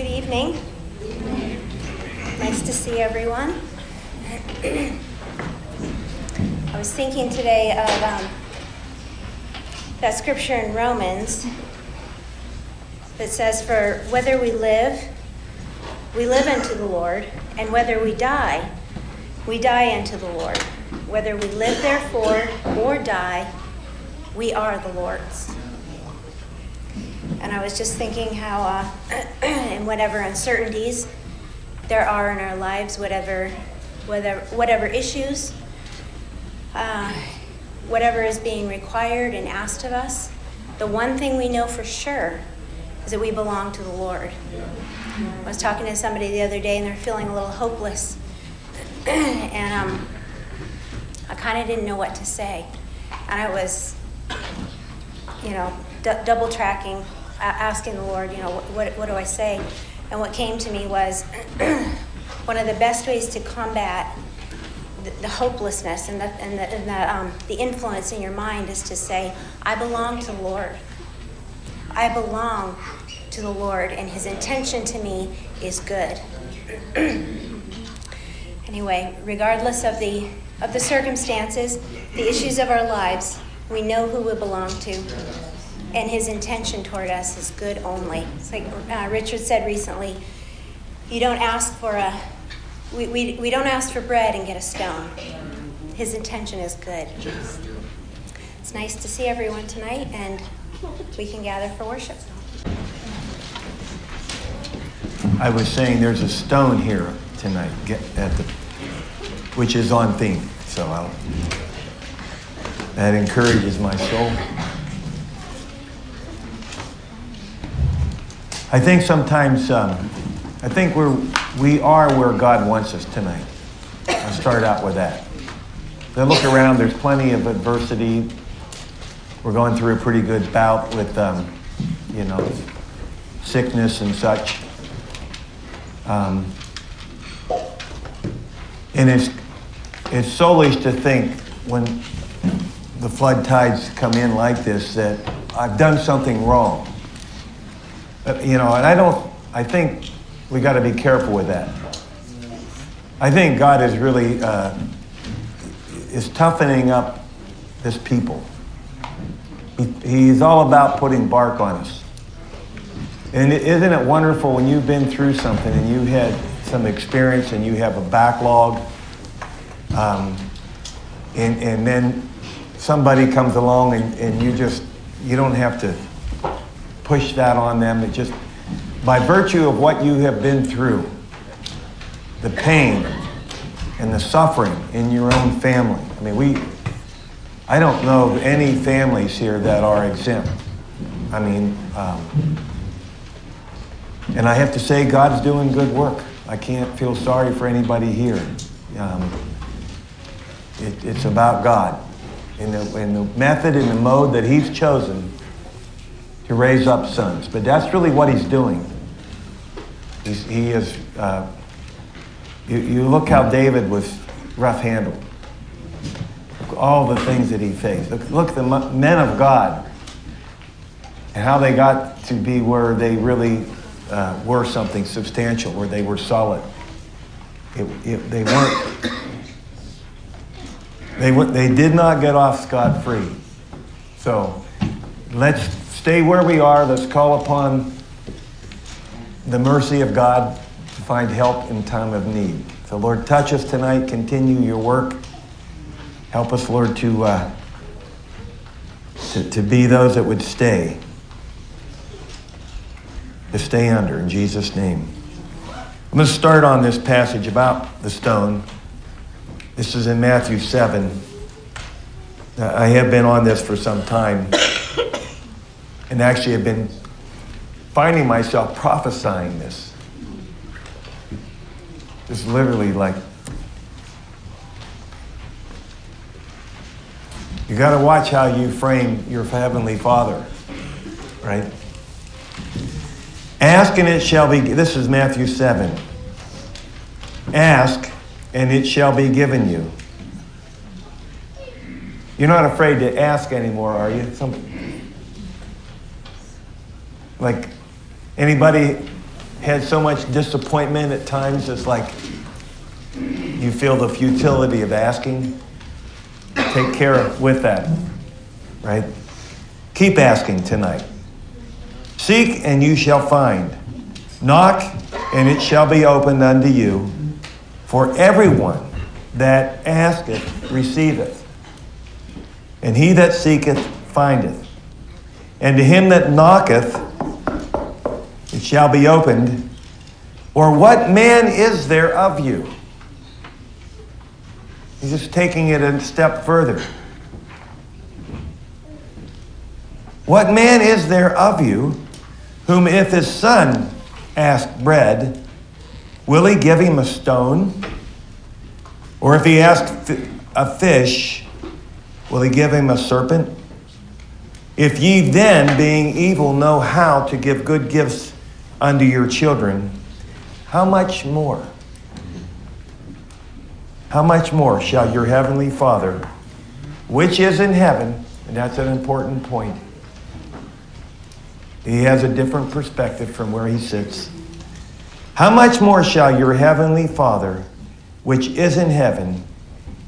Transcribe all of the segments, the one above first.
Good evening. Nice to see everyone. I was thinking today of um, that scripture in Romans that says, For whether we live, we live unto the Lord, and whether we die, we die unto the Lord. Whether we live, therefore, or die, we are the Lord's. And I was just thinking how, uh, in whatever uncertainties there are in our lives, whatever, whatever, whatever issues, uh, whatever is being required and asked of us, the one thing we know for sure is that we belong to the Lord. I was talking to somebody the other day and they're feeling a little hopeless. and um, I kind of didn't know what to say. And I was, you know, d- double tracking asking the Lord, you know, what, what, do I say? And what came to me was one of the best ways to combat the, the hopelessness and, the, and, the, and the, um, the influence in your mind is to say, I belong to the Lord. I belong to the Lord, and His intention to me is good. anyway, regardless of the, of the circumstances, the issues of our lives, we know who we belong to and his intention toward us is good only. It's like uh, Richard said recently you don't ask for a, we, we, we don't ask for bread and get a stone. His intention is good. It's nice to see everyone tonight, and we can gather for worship. I was saying there's a stone here tonight at the, which is on theme. So I'll, that encourages my soul. I think sometimes, um, I think we're, we are where God wants us tonight. I'll start out with that. Then look around, there's plenty of adversity. We're going through a pretty good bout with, um, you know, sickness and such. Um, and it's, it's soulish to think when the flood tides come in like this that I've done something wrong. Uh, you know, and I don't, I think we got to be careful with that. I think God is really, uh, is toughening up this people. He, he's all about putting bark on us. And isn't it wonderful when you've been through something and you had some experience and you have a backlog, um, and, and then somebody comes along and, and you just, you don't have to push that on them. It just, by virtue of what you have been through, the pain and the suffering in your own family. I mean, we, I don't know of any families here that are exempt. I mean, um, and I have to say, God's doing good work. I can't feel sorry for anybody here. Um, it, it's about God. And the, in the method and the mode that He's chosen, to raise up sons. But that's really what he's doing. He's, he is, uh, you, you look how David was rough handled. All the things that he faced. Look, look the men of God and how they got to be where they really uh, were something substantial, where they were solid. It, it, they weren't. They, they did not get off scot free. So let's stay where we are. Let's call upon the mercy of God to find help in time of need. So, Lord, touch us tonight. Continue your work. Help us, Lord, to, uh, to, to be those that would stay. To stay under, in Jesus' name. I'm going to start on this passage about the stone. This is in Matthew 7. I have been on this for some time and actually have been finding myself prophesying this. Just literally like, you got to watch how you frame your heavenly Father, right? Ask and it shall be, this is Matthew 7. Ask and it shall be given you. You're not afraid to ask anymore, are you? Some, like, anybody had so much disappointment at times, it's like you feel the futility of asking? Take care with that, right? Keep asking tonight. Seek and you shall find. Knock and it shall be opened unto you. For everyone that asketh receiveth, and he that seeketh findeth. And to him that knocketh it shall be opened. Or what man is there of you? He's just taking it a step further. What man is there of you whom if his son ask bread, will he give him a stone? Or if he ask a fish, will he give him a serpent? If ye then, being evil, know how to give good gifts unto your children, how much more? How much more shall your heavenly Father, which is in heaven, and that's an important point, he has a different perspective from where he sits. How much more shall your heavenly Father, which is in heaven,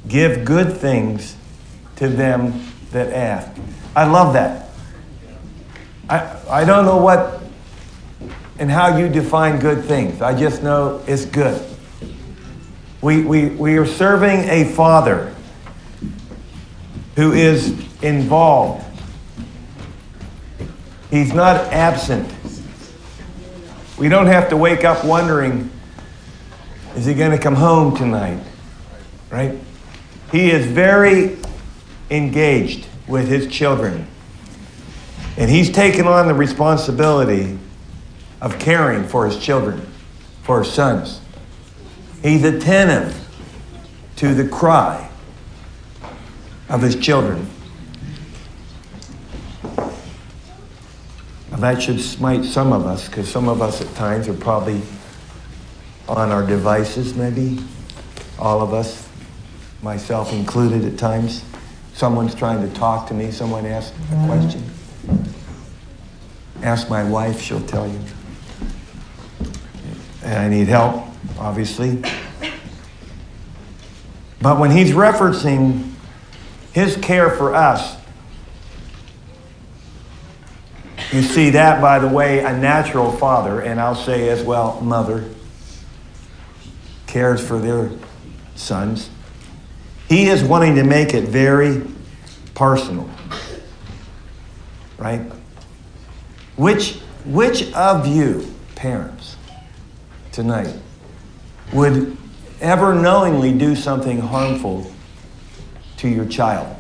give good things to them that ask? I love that. I, I don't know what and how you define good things. I just know it's good. We, we, we are serving a Father who is involved He's not absent. We don't have to wake up wondering, is he going to come home tonight? Right? He is very engaged with his children. And he's taken on the responsibility of caring for his children, for his sons. He's attentive to the cry of his children. Now that should smite some of us, because some of us at times are probably on our devices, maybe. All of us, myself included at times. Someone's trying to talk to me, someone asked a question. Ask my wife, she'll tell you. And I need help, obviously. But when he's referencing his care for us, You see that, by the way, a natural father, and I'll say as well, mother, cares for their sons. He is wanting to make it very personal. Right? Which, which of you, parents, tonight, would ever knowingly do something harmful to your child?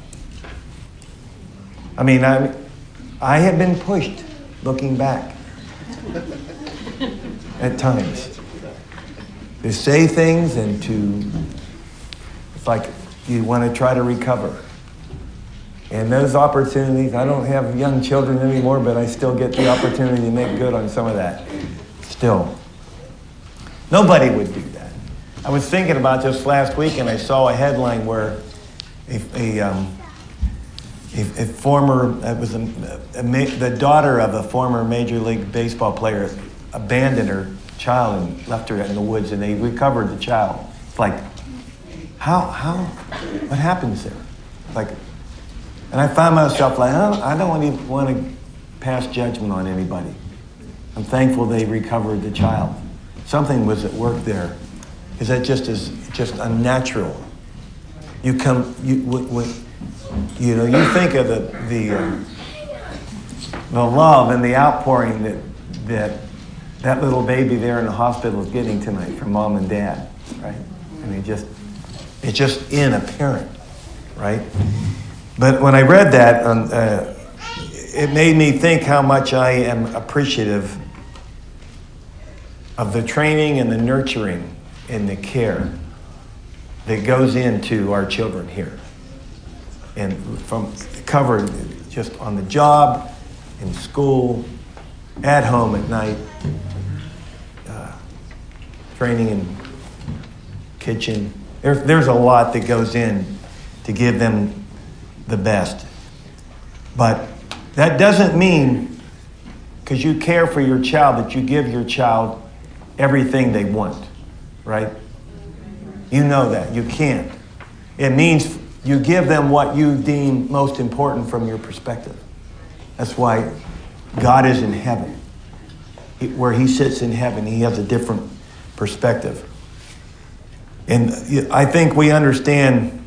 I mean, I, I have been pushed looking back at times to say things and to, it's like you want to try to recover. And those opportunities, I don't have young children anymore, but I still get the opportunity to make good on some of that. Still. Nobody would do that. I was thinking about this last week and I saw a headline where a, a um, a, a former, it was the daughter of a former Major League Baseball player abandoned her child and left her in the woods, and they recovered the child. It's like, how, how, what happens there? Like, and I found myself like, oh, I don't even want to pass judgment on anybody. I'm thankful they recovered the child. Something was at work there. Because that just is just unnatural. You come, you, when, you know, you think of the, the, uh, the love and the outpouring that, that that little baby there in the hospital is getting tonight from mom and dad, right? I mean, just, it's just in a parent, right? But when I read that, um, uh, it made me think how much I am appreciative of the training and the nurturing and the care that goes into our children here and from covered just on the job, in school, at home at night, uh, training in kitchen. There's, there's a lot that goes in to give them the best. But that doesn't mean, because you care for your child, that you give your child everything they want, right? You know that. You can't. It means you give them what you deem most important from your perspective. That's why God is in heaven. Where He sits in heaven, He has a different perspective. And I think we understand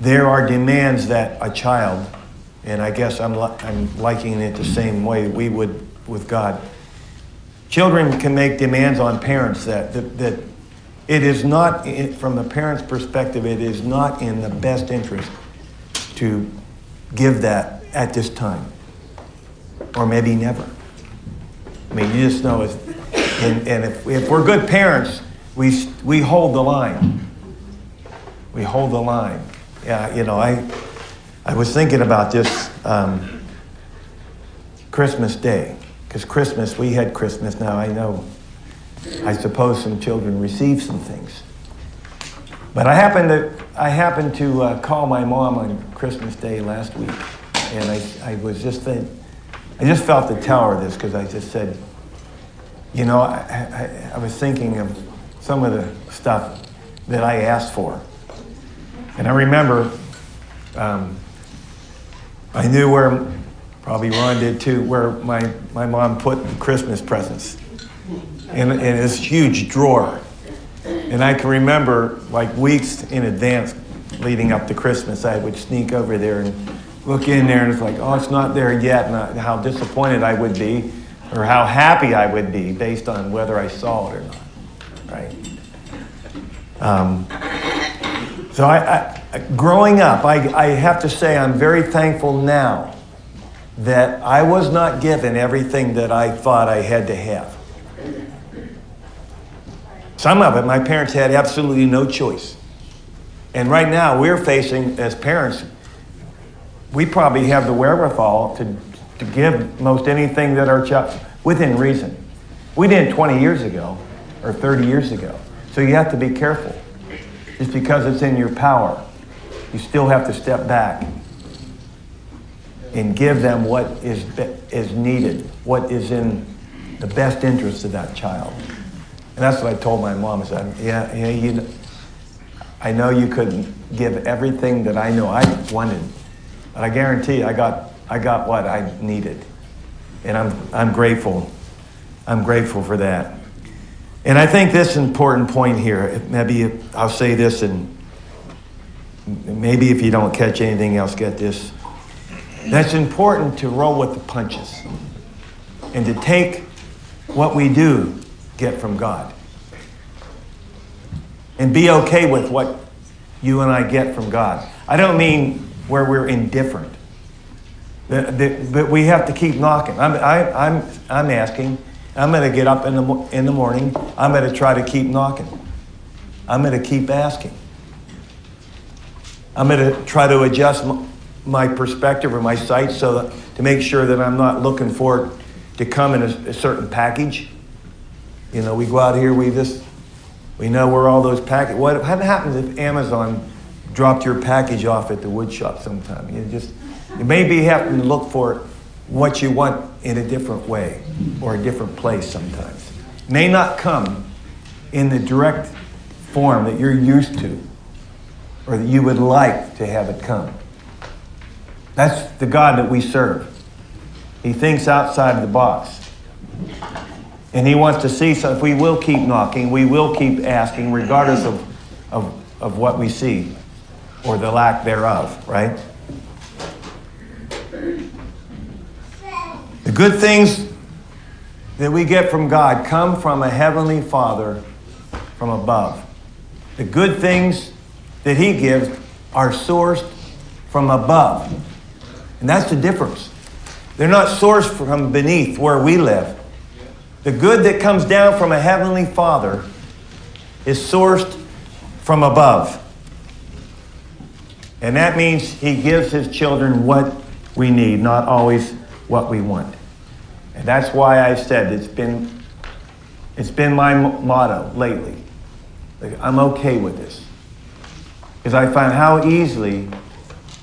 there are demands that a child, and I guess I'm, li- I'm liking it the same way we would with God. Children can make demands on parents that, that, that it is not, from the parent's perspective, it is not in the best interest to give that at this time, or maybe never. I mean, you just know, it's, and, and if, if we're good parents, we, we hold the line. We hold the line. Yeah, you know, I, I was thinking about this um, Christmas Day, because Christmas, we had Christmas now, I know I suppose some children receive some things. But I happened to, I happened to uh, call my mom on Christmas Day last week, and I, I was just think, I just felt to tell her this because I just said, you know, I, I, I was thinking of some of the stuff that I asked for. And I remember um, I knew where, probably Ron did too, where my, my mom put the Christmas presents in, in this huge drawer. And I can remember, like weeks in advance, leading up to Christmas, I would sneak over there and look in there, and it's like, oh, it's not there yet, and how disappointed I would be, or how happy I would be based on whether I saw it or not, right? Um, so I, I, growing up, I, I have to say I'm very thankful now that I was not given everything that I thought I had to have. Some of it, my parents had absolutely no choice. And right now, we're facing, as parents, we probably have the wherewithal to, to give most anything that our child, within reason. We didn't 20 years ago or 30 years ago. So you have to be careful. Just because it's in your power, you still have to step back and give them what is, is needed, what is in the best interest of that child. And that's what I told my mom. I said, yeah, yeah, you, I know you couldn't give everything that I know I wanted, but I guarantee I got, I got what I needed. And I'm, I'm grateful. I'm grateful for that. And I think this important point here, maybe I'll say this and maybe if you don't catch anything else, get this. That's important to roll with the punches and to take what we do get from God. And be okay with what you and I get from God. I don't mean where we're indifferent. But we have to keep knocking. I'm, I, I'm, I'm asking, I'm going to get up in the, in the morning, I'm going to try to keep knocking. I'm going to keep asking. I'm going to try to adjust my perspective or my sight so that, to make sure that I'm not looking for it to come in a, a certain package you know, we go out here, we just, we know where all those package. What, what happens if Amazon dropped your package off at the wood shop sometime? You just, you maybe have to look for what you want in a different way or a different place sometimes. May not come in the direct form that you're used to or that you would like to have it come. That's the God that we serve. He thinks outside of the box. And he wants to see, so if we will keep knocking, we will keep asking, regardless of, of, of what we see or the lack thereof, right? The good things that we get from God come from a heavenly Father from above. The good things that He gives are sourced from above. And that's the difference. They're not sourced from beneath where we live. The good that comes down from a heavenly Father is sourced from above. And that means He gives His children what we need, not always what we want. And that's why I said it's been, it's been my motto lately. I'm okay with this. Because I find how easily,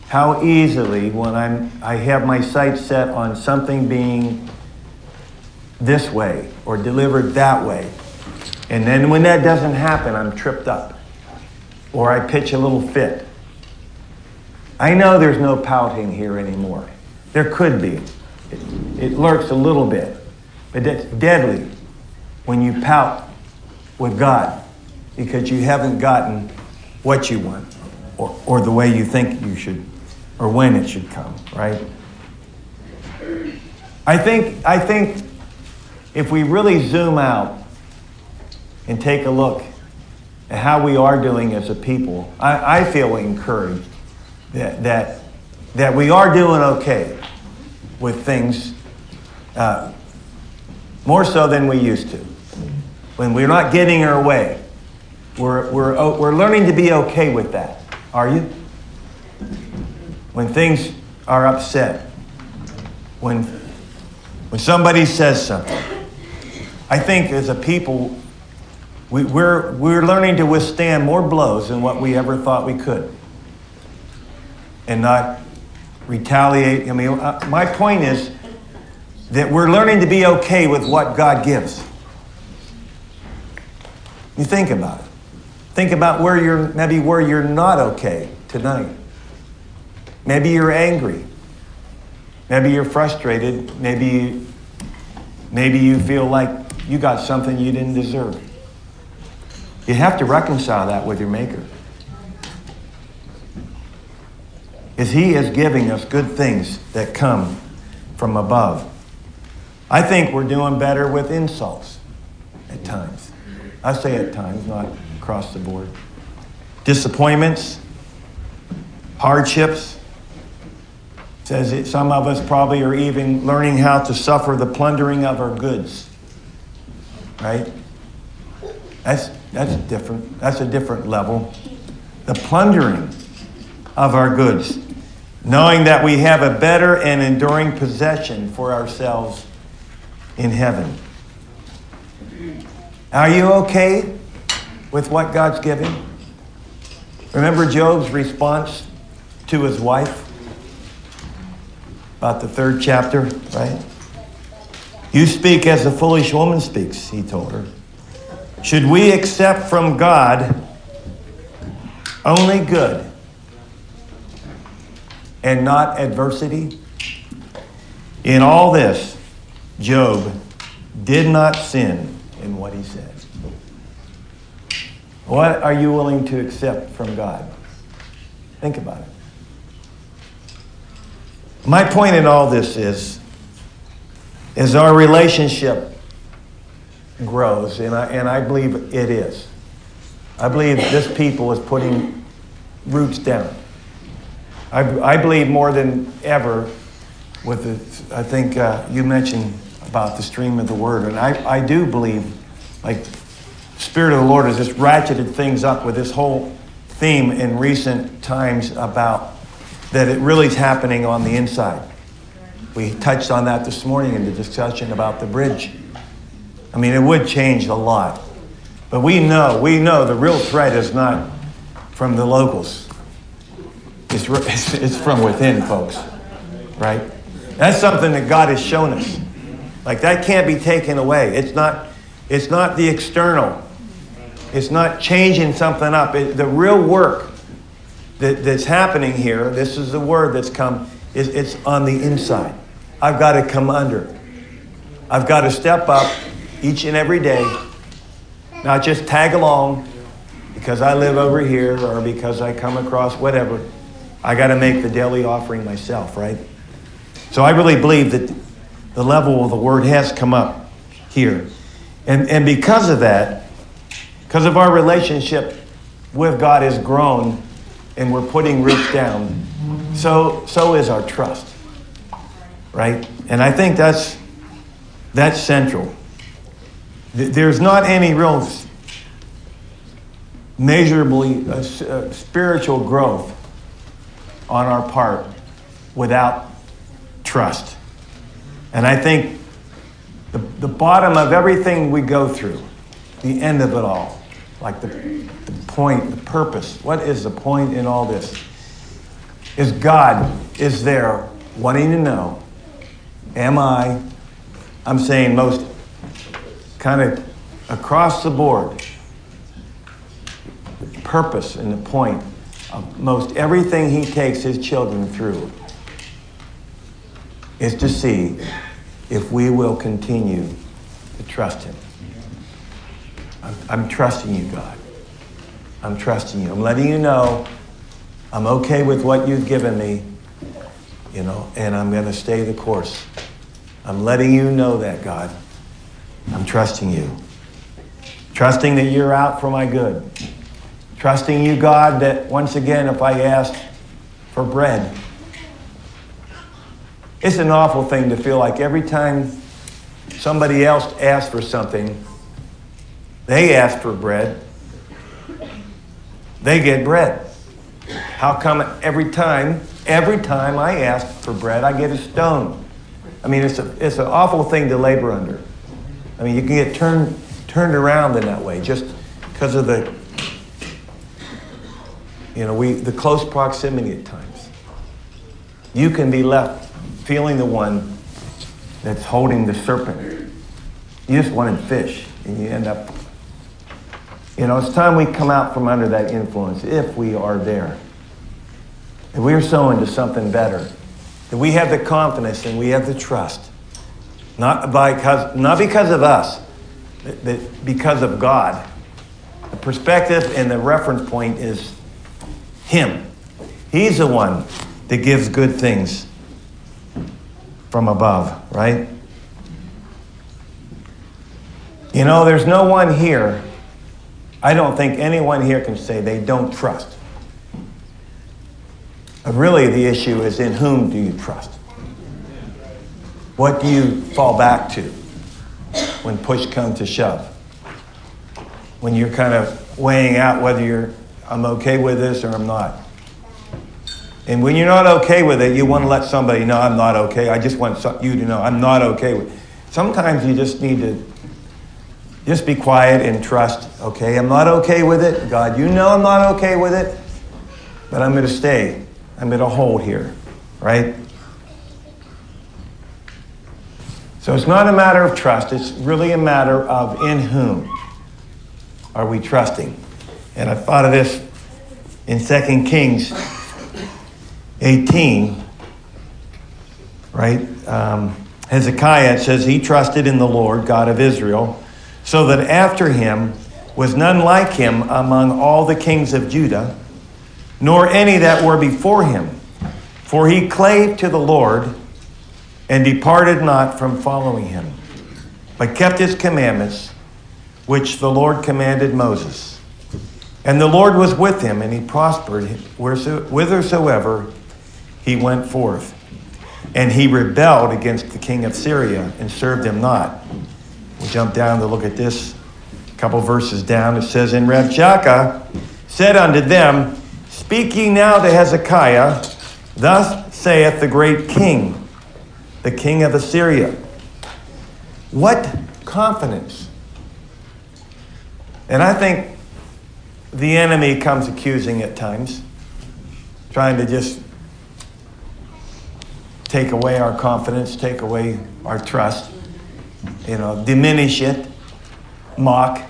how easily when I'm, I have my sights set on something being this way or delivered that way, And then when that doesn't happen, I'm tripped up. Or I pitch a little fit. I know there's no pouting here anymore. There could be. It, it lurks a little bit. But that's deadly when you pout with God because you haven't gotten what you want or, or the way you think you should or when it should come, right? I think, I think if we really zoom out and take a look at how we are doing as a people, I, I feel encouraged that, that, that we are doing okay with things uh, more so than we used to. When we're not getting our way, we're, we're, we're learning to be okay with that. Are you? When things are upset, when, when somebody says something, I think as a people, we, we're, we're learning to withstand more blows than what we ever thought we could and not retaliate. I mean, uh, my point is that we're learning to be okay with what God gives. You think about it. Think about where you're maybe where you're not okay tonight. Maybe you're angry. Maybe you're frustrated. Maybe maybe you feel like you got something you didn't deserve. You have to reconcile that with your maker. Is he is giving us good things that come from above. I think we're doing better with insults at times. I say at times, not across the board. Disappointments, hardships. Says that some of us probably are even learning how to suffer the plundering of our goods. Right? That's that's different. That's a different level. The plundering of our goods, knowing that we have a better and enduring possession for ourselves in heaven. Are you okay with what God's giving? Remember Job's response to his wife? About the third chapter, right? You speak as a foolish woman speaks, he told her. Should we accept from God only good and not adversity? In all this, Job did not sin in what he said. What are you willing to accept from God? Think about it. My point in all this is, is our relationship grows, and I, and I believe it is. I believe this people is putting roots down. I, I believe more than ever with the, I think uh, you mentioned about the stream of the word, and I, I do believe, like, Spirit of the Lord has just ratcheted things up with this whole theme in recent times about that it really is happening on the inside. We touched on that this morning in the discussion about the bridge. I mean, it would change a lot. But we know, we know the real threat is not from the locals. It's, it's from within, folks. Right? That's something that God has shown us. Like that can't be taken away. It's not, it's not the external. It's not changing something up. It, the real work that, that's happening here, this is the word that's come, is it's on the inside. I've got to come under. I've got to step up each and every day, not just tag along because I live over here or because I come across whatever. I got to make the daily offering myself, right? So I really believe that the level of the word has come up here. And, and because of that, because of our relationship with God has grown and we're putting roots down, so, so is our trust. Right? And I think that's, that's central. There's not any real measurably uh, uh, spiritual growth on our part without trust. And I think the, the bottom of everything we go through, the end of it all, like the, the point, the purpose, what is the point in all this? Is God is there wanting to know, am I, I'm saying most kind of across the board, purpose and the point of most everything he takes his children through is to see if we will continue to trust him. I'm, I'm trusting you, God. I'm trusting you. I'm letting you know I'm okay with what you've given me, you know, and I'm going to stay the course. I'm letting you know that, God. I'm trusting you. Trusting that you're out for my good. Trusting you, God, that once again, if I ask for bread, it's an awful thing to feel like every time somebody else asks for something, they ask for bread, they get bread. How come every time, every time I ask for bread, I get a stone? I mean, it's, a, it's an awful thing to labor under. I mean, you can get turned, turned around in that way just because of the, you know, we, the close proximity at times. You can be left feeling the one that's holding the serpent. You just wanted fish, and you end up you know, it's time we come out from under that influence if we are there. If we are sowing to something better, that we have the confidence and we have the trust, not, because, not because of us, but because of God. The perspective and the reference point is Him. He's the one that gives good things from above, right? You know, there's no one here I don't think anyone here can say they don't trust. Uh, really, the issue is in whom do you trust? What do you fall back to when push comes to shove? When you're kind of weighing out whether you're, I'm okay with this or I'm not. And when you're not okay with it, you want to let somebody know I'm not okay. I just want you to know I'm not okay with it. Sometimes you just need to just be quiet and trust, okay? I'm not okay with it. God, you know I'm not okay with it, but I'm going to stay. I'm going to hold here, right? So it's not a matter of trust, it's really a matter of in whom are we trusting. And I thought of this in 2 Kings 18, right? Um, Hezekiah, says, he trusted in the Lord, God of Israel so that after him was none like him among all the kings of Judah, nor any that were before him. For he clave to the Lord and departed not from following him, but kept his commandments, which the Lord commanded Moses. And the Lord was with him, and he prospered whithersoever he went forth. And he rebelled against the king of Syria and served him not. Jump down to look at this a couple verses down. It says, And Rabshakeh said unto them, Speak ye now to Hezekiah, Thus saith the great king, the king of Assyria. What confidence? And I think the enemy comes accusing at times, trying to just take away our confidence, take away our trust you know, diminish it, mock,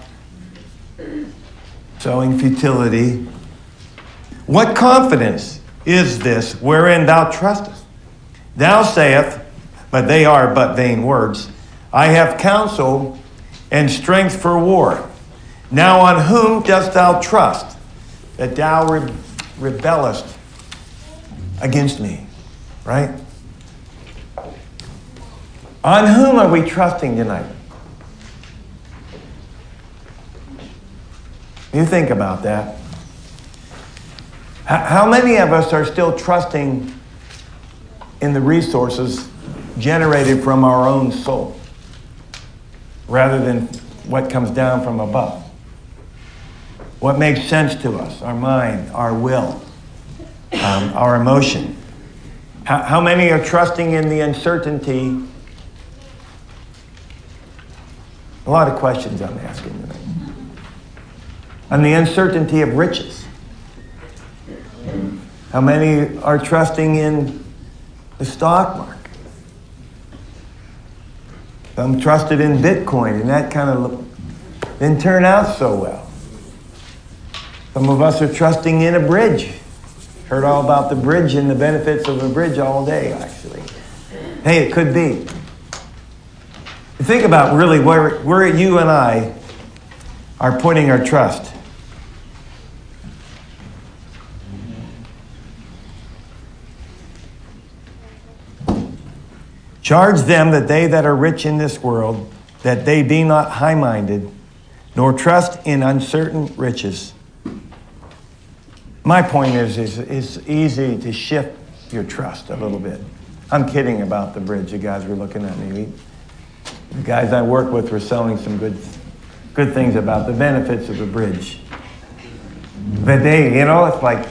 showing futility. What confidence is this wherein thou trustest? Thou sayest, but they are but vain words, I have counsel and strength for war. Now on whom dost thou trust that thou re- rebellest against me? Right? On whom are we trusting tonight? You think about that. How many of us are still trusting in the resources generated from our own soul rather than what comes down from above? What makes sense to us, our mind, our will, um, our emotion? How, how many are trusting in the uncertainty A lot of questions I'm asking tonight. And the uncertainty of riches. How many are trusting in the stock market? I'm trusted in Bitcoin and that kind of didn't turn out so well. Some of us are trusting in a bridge. Heard all about the bridge and the benefits of a bridge all day, actually. Hey, it could be. Think about really where, where you and I are putting our trust. Charge them that they that are rich in this world, that they be not high minded, nor trust in uncertain riches. My point is, is it's easy to shift your trust a little bit. I'm kidding about the bridge. You guys were looking at me. The guys I work with were selling some good, good things about the benefits of the bridge. But they, you know, it's like,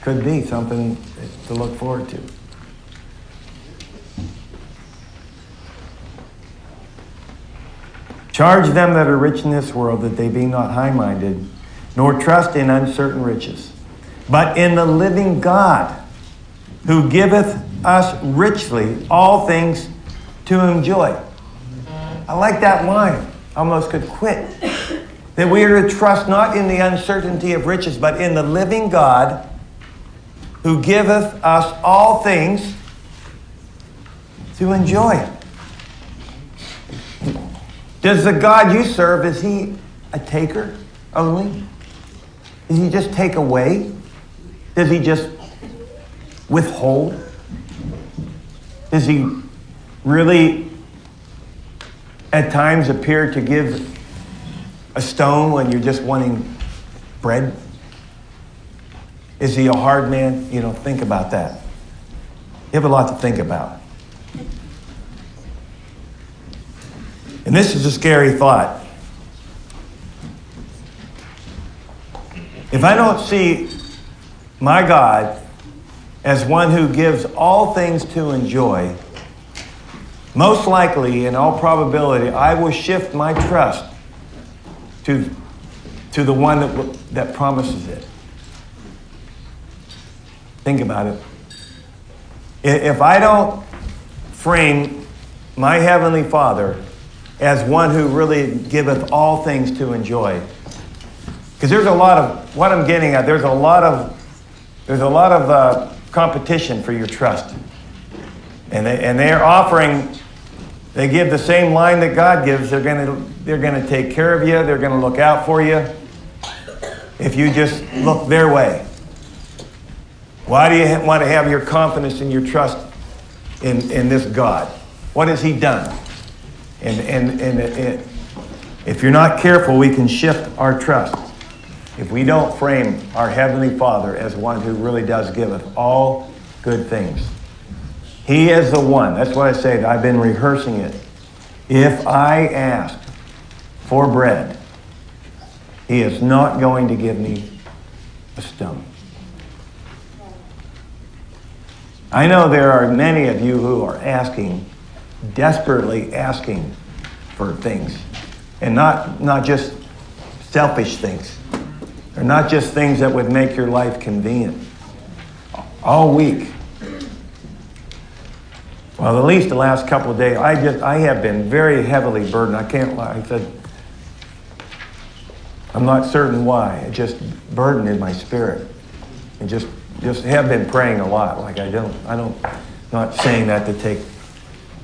could be something to look forward to. Charge them that are rich in this world that they be not high minded, nor trust in uncertain riches, but in the living God, who giveth us richly all things to enjoy. I like that line. Almost could quit. That we are to trust not in the uncertainty of riches, but in the living God who giveth us all things to enjoy. Does the God you serve, is he a taker only? Does he just take away? Does he just withhold? Does he really at times appear to give a stone when you're just wanting bread? Is he a hard man? You know, think about that. You have a lot to think about. And this is a scary thought. If I don't see my God as one who gives all things to enjoy, most likely, in all probability, I will shift my trust to, to the one that, that promises it. Think about it. If I don't frame my Heavenly Father as one who really giveth all things to enjoy. Because there's a lot of, what I'm getting at, there's a lot of, there's a lot of uh, competition for your trust. And, they, and they're offering, they give the same line that God gives. They're going to they're going to take care of you. They're going to look out for you if you just look their way. Why do you want to have your confidence and your trust in, in this God? What has He done? And, and, and it, it, if you're not careful, we can shift our trust. If we don't frame our Heavenly Father as one who really does give us all good things, He is the one. That's why I say I've been rehearsing it. If I ask for bread, He is not going to give me a stone. I know there are many of you who are asking desperately asking for things. And not, not just selfish things. They're not just things that would make your life convenient. All week. Well, at least the last couple of days, I just I have been very heavily burdened. I can't lie. I said, I'm not certain why. It just burdened in my spirit. And just just have been praying a lot. Like I don't I don't not saying that to take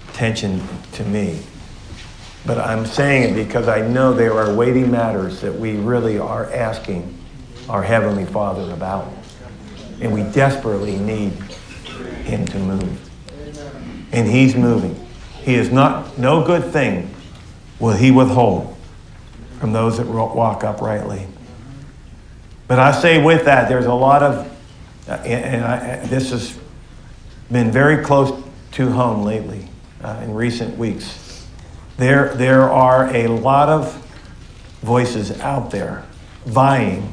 attention to me. But I'm saying it because I know there are weighty matters that we really are asking our Heavenly Father about. And we desperately need Him to move. And He's moving. He is not, no good thing will He withhold from those that walk uprightly. But I say with that, there's a lot of, and I, this has been very close to home lately uh, in recent weeks. There, there are a lot of voices out there vying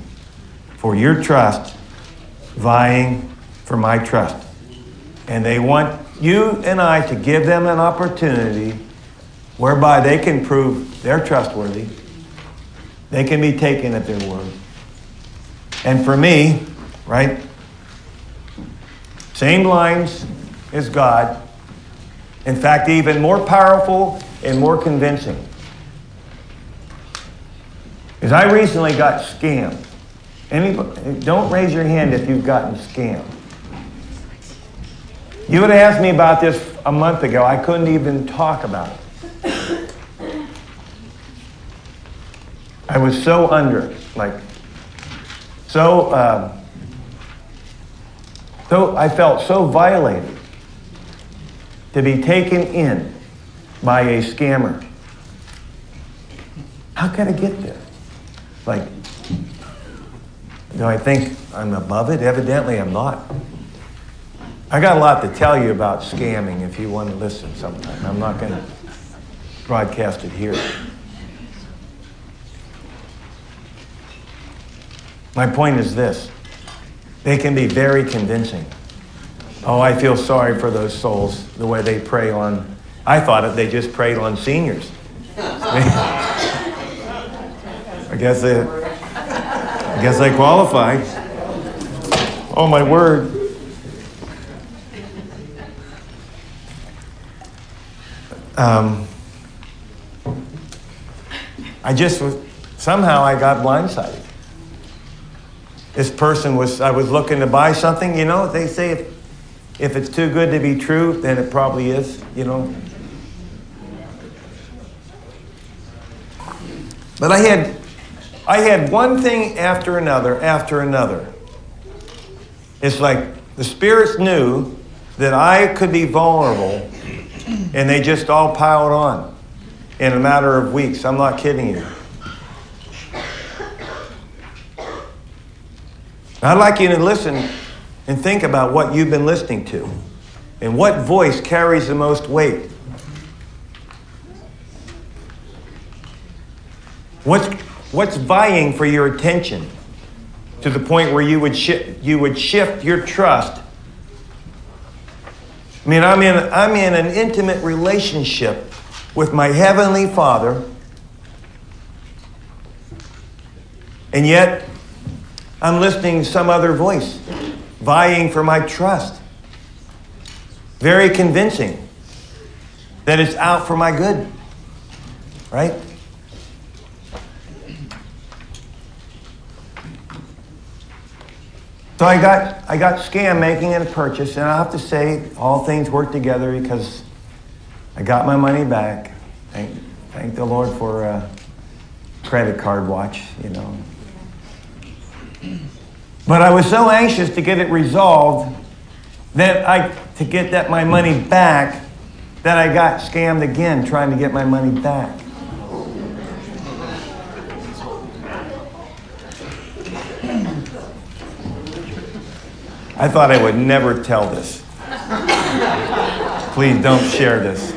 for your trust, vying for my trust. And they want you and I to give them an opportunity whereby they can prove they're trustworthy. They can be taken at their word. And for me, right? Same lines as God, in fact, even more powerful and more convincing. Is I recently got scammed. Anybody, don't raise your hand if you've gotten scammed. You would have asked me about this a month ago. I couldn't even talk about it. I was so under, like, so, uh, so I felt so violated to be taken in by a scammer. How could I get there? Like, do I think I'm above it? Evidently, I'm not. I got a lot to tell you about scamming if you want to listen sometime. I'm not going to broadcast it here. My point is this they can be very convincing. Oh, I feel sorry for those souls, the way they prey on. I thought they just preyed on seniors. I guess they, I guess they qualify. Oh, my word. Um, I just was, somehow I got blindsided. This person was, I was looking to buy something, you know, they say if, if it's too good to be true, then it probably is, you know. But I had, I had one thing after another, after another. It's like the spirits knew that I could be vulnerable, and they just all piled on in a matter of weeks. I'm not kidding you. I'd like you to listen and think about what you've been listening to and what voice carries the most weight. What's, what's vying for your attention to the point where you would, shi- you would shift your trust? I mean, I'm in, I'm in an intimate relationship with my Heavenly Father, and yet I'm listening to some other voice vying for my trust. Very convincing that it's out for my good, right? So I got I got scammed making a purchase, and I have to say all things work together because I got my money back. Thank thank the Lord for a credit card watch, you know. But I was so anxious to get it resolved that I to get that my money back that I got scammed again trying to get my money back. I thought I would never tell this. Please don't share this.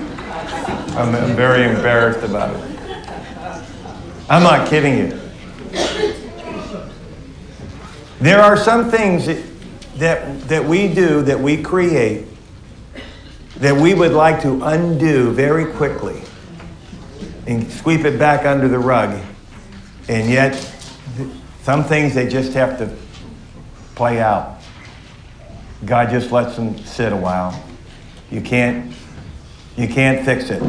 I'm, I'm very embarrassed about it. I'm not kidding you. There are some things that, that, that we do, that we create, that we would like to undo very quickly and sweep it back under the rug. And yet, some things they just have to play out. God just lets them sit a while. You can't, you can't fix it.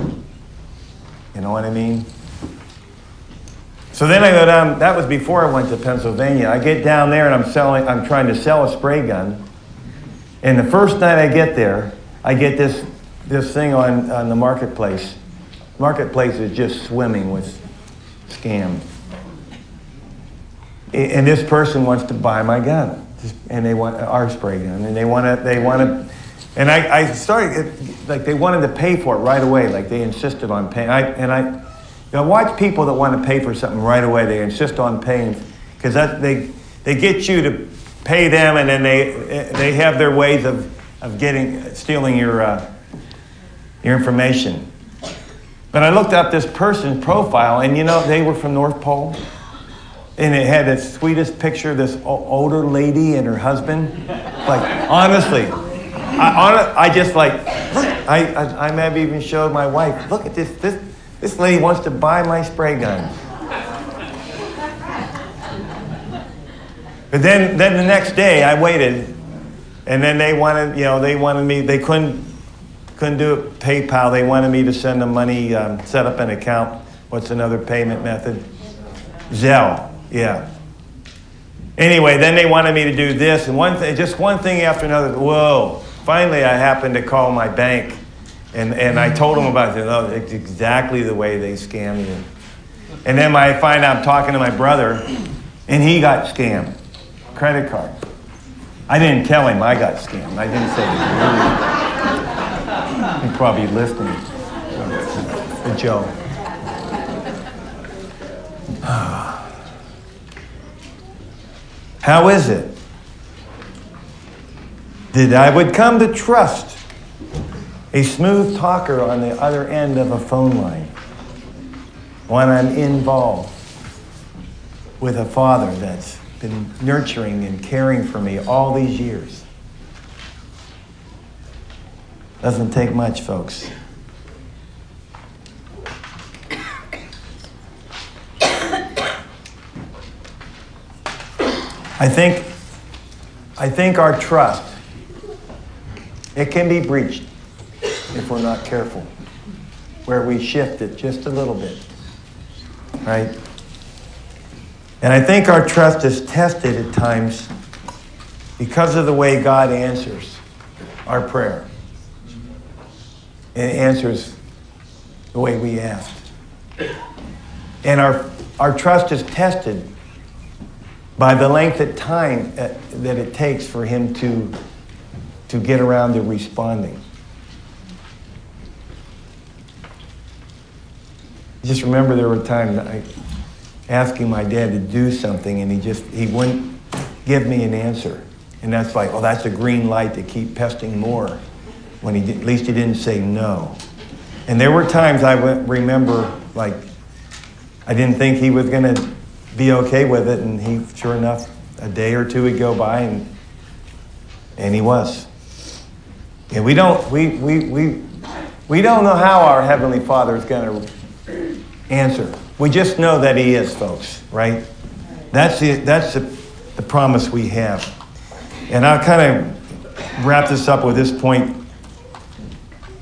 You know what I mean? So then I go down, that was before I went to Pennsylvania. I get down there and I'm selling, I'm trying to sell a spray gun. And the first night I get there, I get this, this thing on, on the marketplace. Marketplace is just swimming with scams. And this person wants to buy my gun. And they want our spray gun. And they want to, they want to, and I, I started, like they wanted to pay for it right away. Like they insisted on paying. I, and I, you know, watch people that want to pay for something right away. They insist on paying because they, they get you to pay them and then they, they have their ways of, of getting, stealing your, uh, your information. But I looked up this person's profile and you know, they were from North Pole. And it had the sweetest picture of this older lady and her husband. Like, honestly, I, I just like, I, I, I may have even showed my wife, look at this, this, this lady wants to buy my spray gun. But then, then the next day I waited, and then they wanted, you know, they wanted me, they couldn't, couldn't do it PayPal. They wanted me to send them money, um, set up an account. What's another payment method? Zelle, yeah. Anyway, then they wanted me to do this, and one thing, just one thing after another. Whoa! Finally, I happened to call my bank, and, and I told them about it. Oh, it's exactly the way they scam you. And then I find out I'm talking to my brother, and he got scammed, credit card. I didn't tell him I got scammed. I didn't say it. He's probably listening. A joke. Ah. How is it that I would come to trust a smooth talker on the other end of a phone line when I'm involved with a father that's been nurturing and caring for me all these years? Doesn't take much, folks. I think, I think our trust, it can be breached if we're not careful, where we shift it just a little bit, right? And I think our trust is tested at times because of the way God answers our prayer. It answers the way we asked. And our, our trust is tested by the length of time uh, that it takes for him to, to get around to responding. Just remember there were times I asking my dad to do something and he just he wouldn't give me an answer. And that's like, oh, that's a green light to keep pesting more when he did, at least he didn't say no. And there were times I remember like I didn't think he was going to be okay with it. And he, sure enough, a day or two would go by, and and he was. And we don't we we we we don't know how our heavenly Father is going to answer. We just know that He is, folks. Right? That's the that's the, the promise we have. And I'll kind of wrap this up with this point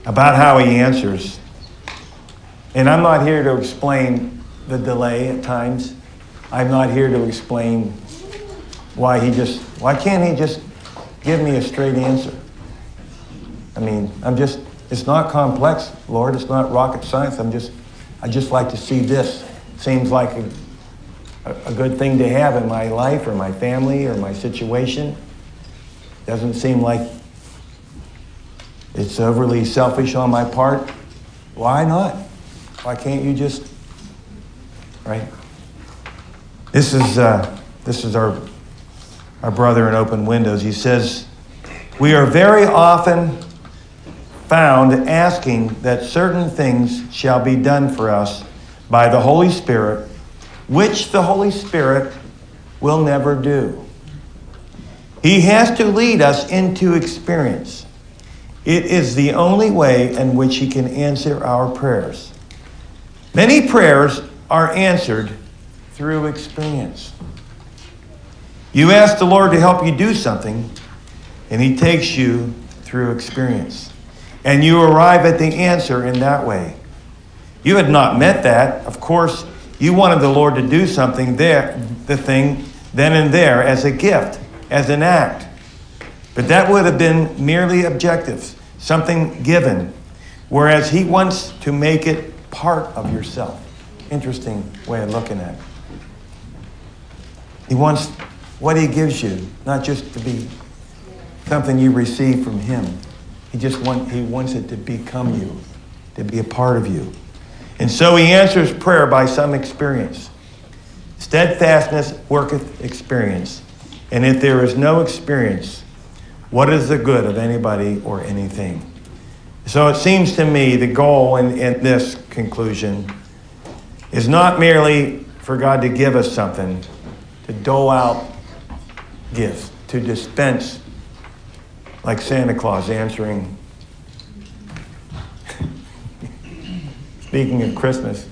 about how He answers. And I'm not here to explain the delay at times. I'm not here to explain why he just, why can't he just give me a straight answer? I mean, I'm just, it's not complex, Lord. It's not rocket science. I'm just, I just like to see this. Seems like a, a good thing to have in my life or my family or my situation. Doesn't seem like it's overly selfish on my part. Why not? Why can't you just, right? This is, uh, this is our, our brother in Open Windows. He says, We are very often found asking that certain things shall be done for us by the Holy Spirit, which the Holy Spirit will never do. He has to lead us into experience. It is the only way in which He can answer our prayers. Many prayers are answered through experience. You ask the Lord to help you do something, and He takes you through experience. And you arrive at the answer in that way. You had not met that. Of course, you wanted the Lord to do something there, the thing then and there as a gift, as an act. But that would have been merely objective, something given, whereas He wants to make it part of yourself. Interesting way of looking at it. He wants what He gives you, not just to be something you receive from Him. He just want, He wants it to become you, to be a part of you. And so He answers prayer by some experience. Steadfastness worketh experience. And if there is no experience, what is the good of anybody or anything? So it seems to me the goal in, in this conclusion is not merely for God to give us something, to dole out gifts, to dispense like Santa Claus answering. Speaking of Christmas,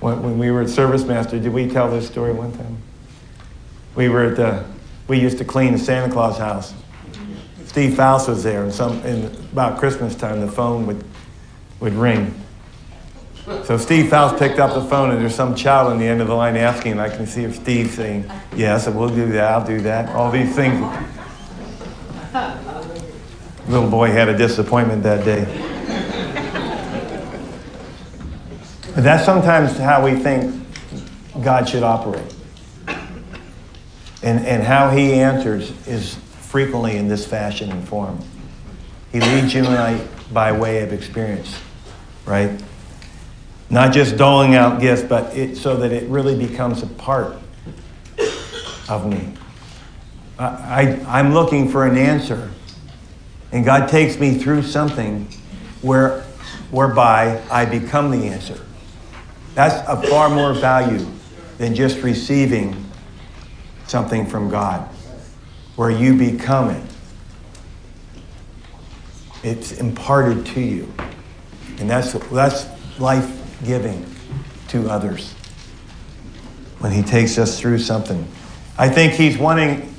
when, we were at Service Master, did we tell this story one time? We were at the, we used to clean the Santa Claus house. Steve Faust was there, and some, in, about Christmas time, the phone would, would ring. So Steve Faust picked up the phone, and there's some child on the end of the line asking, and I can see if Steve saying, "Yes, we'll do that. I'll do that." All these things. Little boy had a disappointment that day. But that's sometimes how we think God should operate. And, and how he answers is frequently in this fashion and form. He leads you and I by way of experience, right? Not just doling out gifts, but it, so that it really becomes a part of me. I, I, I'm looking for an answer, and God takes me through something where, whereby I become the answer. That's a far more value than just receiving something from God, where you become it. It's imparted to you. And that's, that's life giving to others when He takes us through something. I think He's wanting,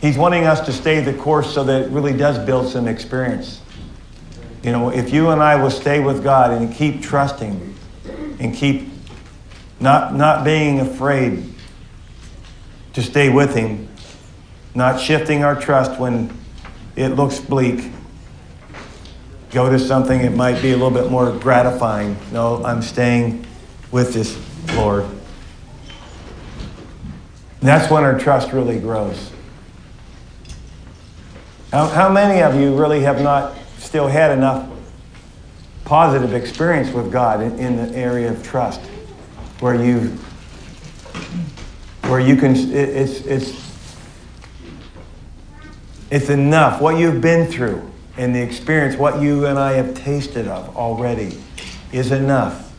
he's wanting us to stay the course so that it really does build some experience. You know, if you and I will stay with God and keep trusting and keep not, not being afraid to stay with Him, not shifting our trust when it looks bleak. Go to something that might be a little bit more gratifying. No, I'm staying with this Lord. And that's when our trust really grows. How, how many of you really have not still had enough positive experience with God in, in the area of trust where you where you can it, it's it's it's enough what you've been through and the experience what you and I have tasted of already is enough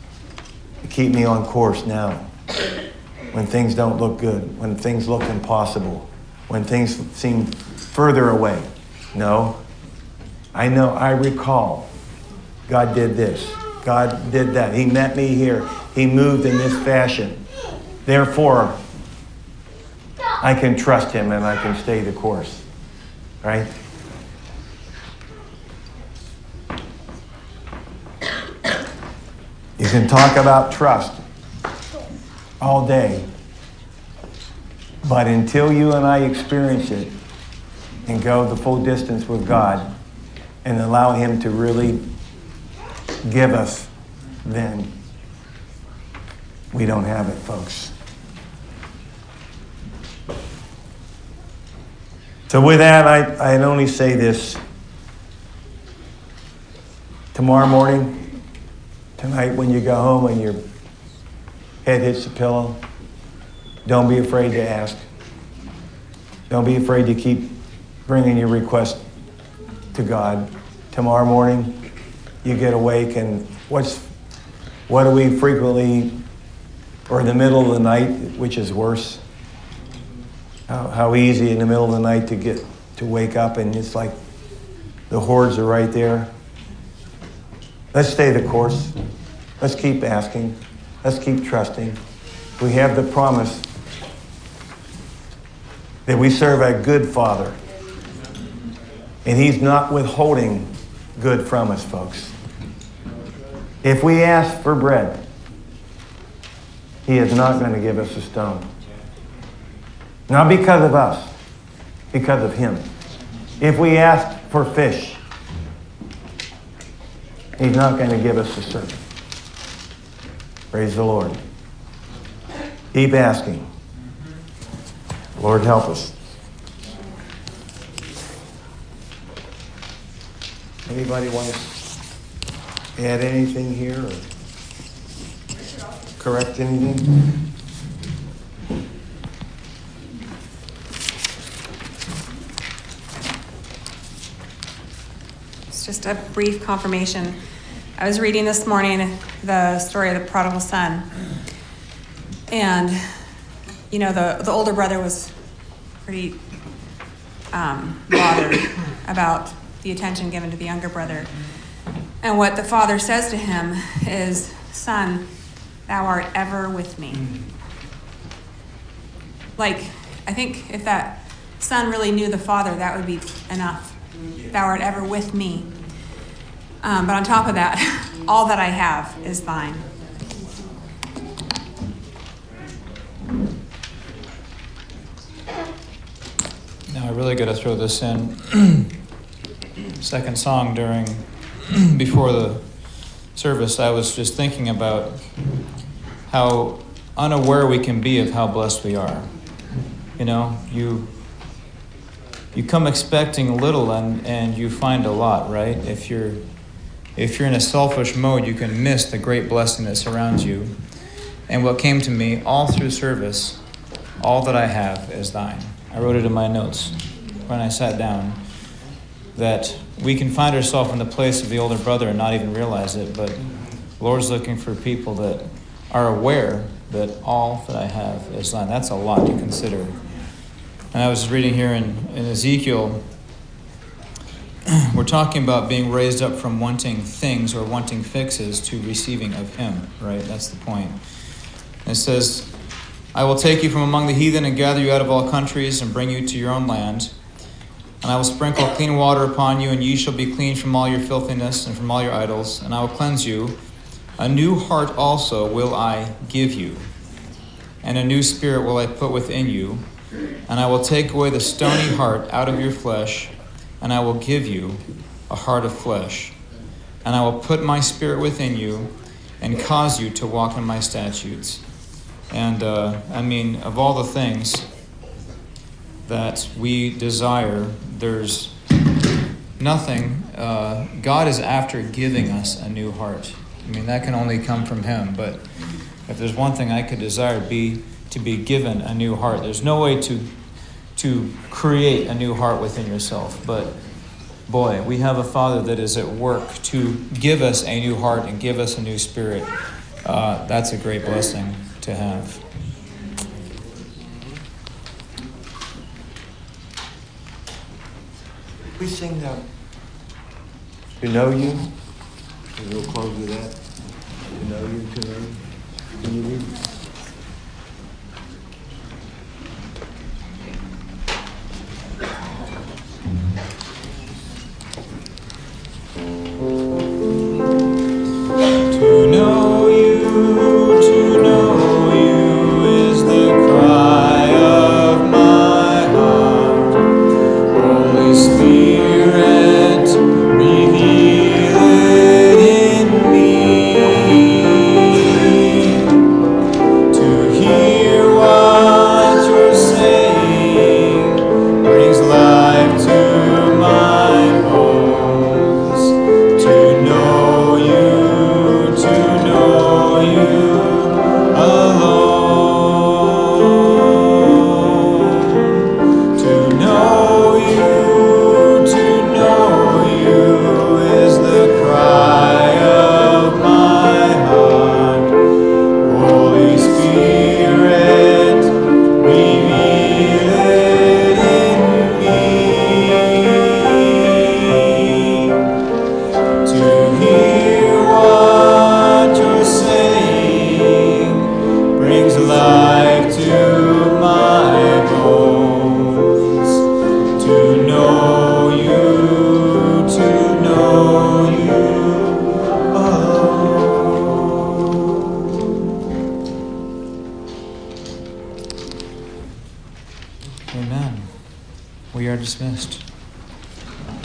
to keep me on course now. When things don't look good when things look impossible when things seem further away. No I know I recall. God did this. God did that. He met me here. He moved in this fashion. Therefore I can trust him and I can stay the course. Right? You can talk about trust all day, but until you and I experience it and go the full distance with God and allow Him to really give us, then we don't have it, folks. So, with that, I, I'd only say this. Tomorrow morning, tonight, when you go home and your head hits the pillow, don't be afraid to ask. Don't be afraid to keep bringing your request to God. Tomorrow morning, you get awake, and what's what do we frequently, or in the middle of the night, which is worse? How, how easy in the middle of the night to get to wake up and it's like the hordes are right there. Let's stay the course. Let's keep asking. Let's keep trusting. We have the promise that we serve a good Father. And He's not withholding good from us, folks. If we ask for bread, He is not going to give us a stone. Not because of us, because of Him. If we ask for fish, He's not going to give us a serpent. Praise the Lord. Keep asking. Lord, help us. Anybody want to add anything here or correct anything? It's just a brief confirmation. I was reading this morning the story of the prodigal son. And, you know, the, the older brother was pretty um, bothered about the attention given to the younger brother. And what the father says to him is, Son, thou art ever with me. Like, I think if that son really knew the father, that would be enough. Thou art ever with me. Um, but on top of that, all that I have is thine. Now, I really got to throw this in. Second song during, before the service, I was just thinking about how unaware we can be of how blessed we are. You know, you you come expecting little and, and you find a lot, right? If you're if you're in a selfish mode, you can miss the great blessing that surrounds you. And what came to me all through service, all that I have is thine. I wrote it in my notes when I sat down that we can find ourselves in the place of the older brother and not even realize it, but the Lord's looking for people that are aware that all that I have is thine. That's a lot to consider. And I was reading here in, in Ezekiel, we're talking about being raised up from wanting things or wanting fixes to receiving of Him, right? That's the point. It says, I will take you from among the heathen and gather you out of all countries and bring you to your own land. And I will sprinkle clean water upon you, and ye shall be clean from all your filthiness and from all your idols. And I will cleanse you. A new heart also will I give you, and a new spirit will I put within you. And I will take away the stony heart out of your flesh, and I will give you a heart of flesh. And I will put my spirit within you, and cause you to walk in my statutes. And uh, I mean, of all the things that we desire, there's nothing. Uh, God is after giving us a new heart. I mean, that can only come from Him. But if there's one thing I could desire, be to be given a new heart. There's no way to to create a new heart within yourself, but boy, we have a Father that is at work to give us a new heart and give us a new spirit. Uh, that's a great blessing to have. We sing that. To know you. We'll close with that. To know you, to know you. Can you read?